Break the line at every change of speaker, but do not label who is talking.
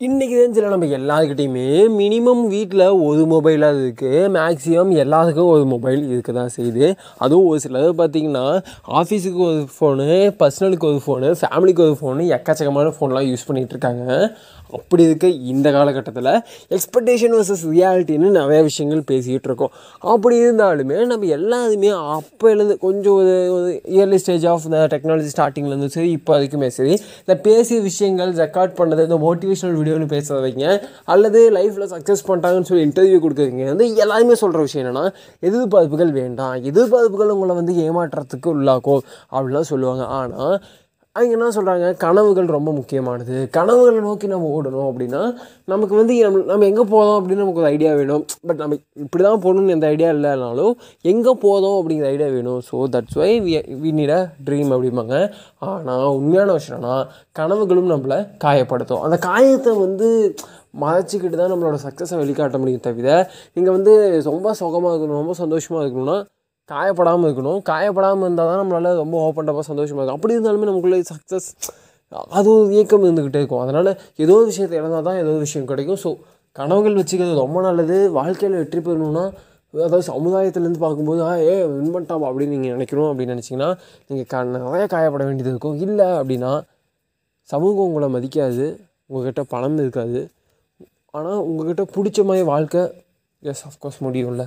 இன்றைக்கி தான் சில நம்ம எல்லாருக்கிட்டையுமே மினிமம் வீட்டில் ஒரு மொபைலாக இருக்குது மேக்ஸிமம் எல்லாத்துக்கும் ஒரு மொபைல் இருக்க தான் செய்யுது. அதுவும் ஒரு சிலது பார்த்திங்கன்னா ஆஃபீஸுக்கு ஒரு ஃபோனு பர்சனலுக்கு ஒரு ஃபோனு ஃபேமிலிக்கு ஒரு ஃபோனு எக்கச்சக்கமான ஃபோன்லாம் யூஸ் பண்ணிகிட்டு இருக்காங்க. அப்படி இருக்க இந்த காலகட்டத்தில் எக்ஸ்பெக்டேஷன் வர்சஸ் ரியாலிட்டின்னு நிறைய விஷயங்கள் பேசிக்கிட்டு இருக்கோம். அப்படி இருந்தாலுமே நம்ம எல்லாருமே அப்போலேருந்து கொஞ்சம் ஒரு ஒரு இயர்லி ஸ்டேஜ் ஆஃப் இந்த டெக்னாலஜி ஸ்டார்டிங்லேருந்து சரி இப்போ வரைக்குமே சரி இந்த பேசிய விஷயங்கள் ரெக்கார்ட் பண்ணது இந்த மோட்டிவேஷனல் வீடியோன்னு வைங்க அல்லது லைஃப்பில் சக்ஸஸ் பண்ணிட்டாங்கன்னு சொல்லி இன்டர்வியூ கொடுக்குறீங்க வந்து எல்லாருமே சொல்கிற விஷயம் என்னென்னா எதிர்பார்ப்புகள் வேண்டாம். எதிர்பார்ப்புகள் உங்களை வந்து ஏமாற்றத்துக்கு உள்ளாக்கும். அப்படிலாம் சொல்லுவாங்க. ஆனால் அவங்க என்ன சொல்கிறாங்க கனவுகள் ரொம்ப முக்கியமானது. கனவுகளை நோக்கி நம்ம ஓடணும் அப்படின்னா நமக்கு வந்து நம்ம நம்ம எங்கே போகிறோம் அப்படின்னு நமக்கு ஒரு ஐடியா வேணும். பட் நம்ம இப்படி தான் போகணும்னு எந்த ஐடியா இல்லைனாலும் எங்கே போதும் அப்படிங்கிற ஐடியா வேணும். So that's why we we need a dream அப்படிம்பாங்க. ஆனால் உண்மையான விஷயம்னா கனவுகளும் நம்மளை காயப்படுத்தும். அந்த காயத்தை வந்து மறைச்சிக்கிட்டு தான் நம்மளோட சக்ஸஸை வெளிக்காட்ட முடியும் தவிர நீங்கள் வந்து ரொம்ப சுகமாக இருக்கணும் ரொம்ப சந்தோஷமாக இருக்கணும்னா காயப்படாமல் இருக்கணும். காயப்படாமல் இருந்தால் தான் நம்மளால் ரொம்ப ஓப்பன்டாக சந்தோஷமாக இருக்கும் அப்படி இருந்தாலுமே நமக்குள்ளே சக்ஸஸ் அது ஒரு இயக்கம் இருந்துக்கிட்டே இருக்கும். அதனால் ஏதோ ஒரு விஷயத்தை இழந்தால் தான் ஏதோ ஒரு விஷயம் கிடைக்கும். ஸோ கனவுகள் வச்சுக்கிறது ரொம்ப நல்லது. வாழ்க்கையில் வெற்றி பெறணும்னா அதாவது சமுதாயத்துலேருந்து பார்க்கும்போது ஆ ஏ வின் பண்ணிட்டாமா அப்படின்னு நீங்கள் நினைக்கணும் அப்படின்னு நினச்சிங்கன்னா நீங்கள் க நிறைய காயப்பட வேண்டியது இருக்கும். இல்லை அப்படின்னா சமூகம் உங்களை மதிக்காது. உங்கள்கிட்ட பணம் இருக்காது. ஆனால் உங்கள்கிட்ட பிடிச்ச மாதிரி வாழ்க்கை எஸ் அஃப்கோர்ஸ் முடியும்ல.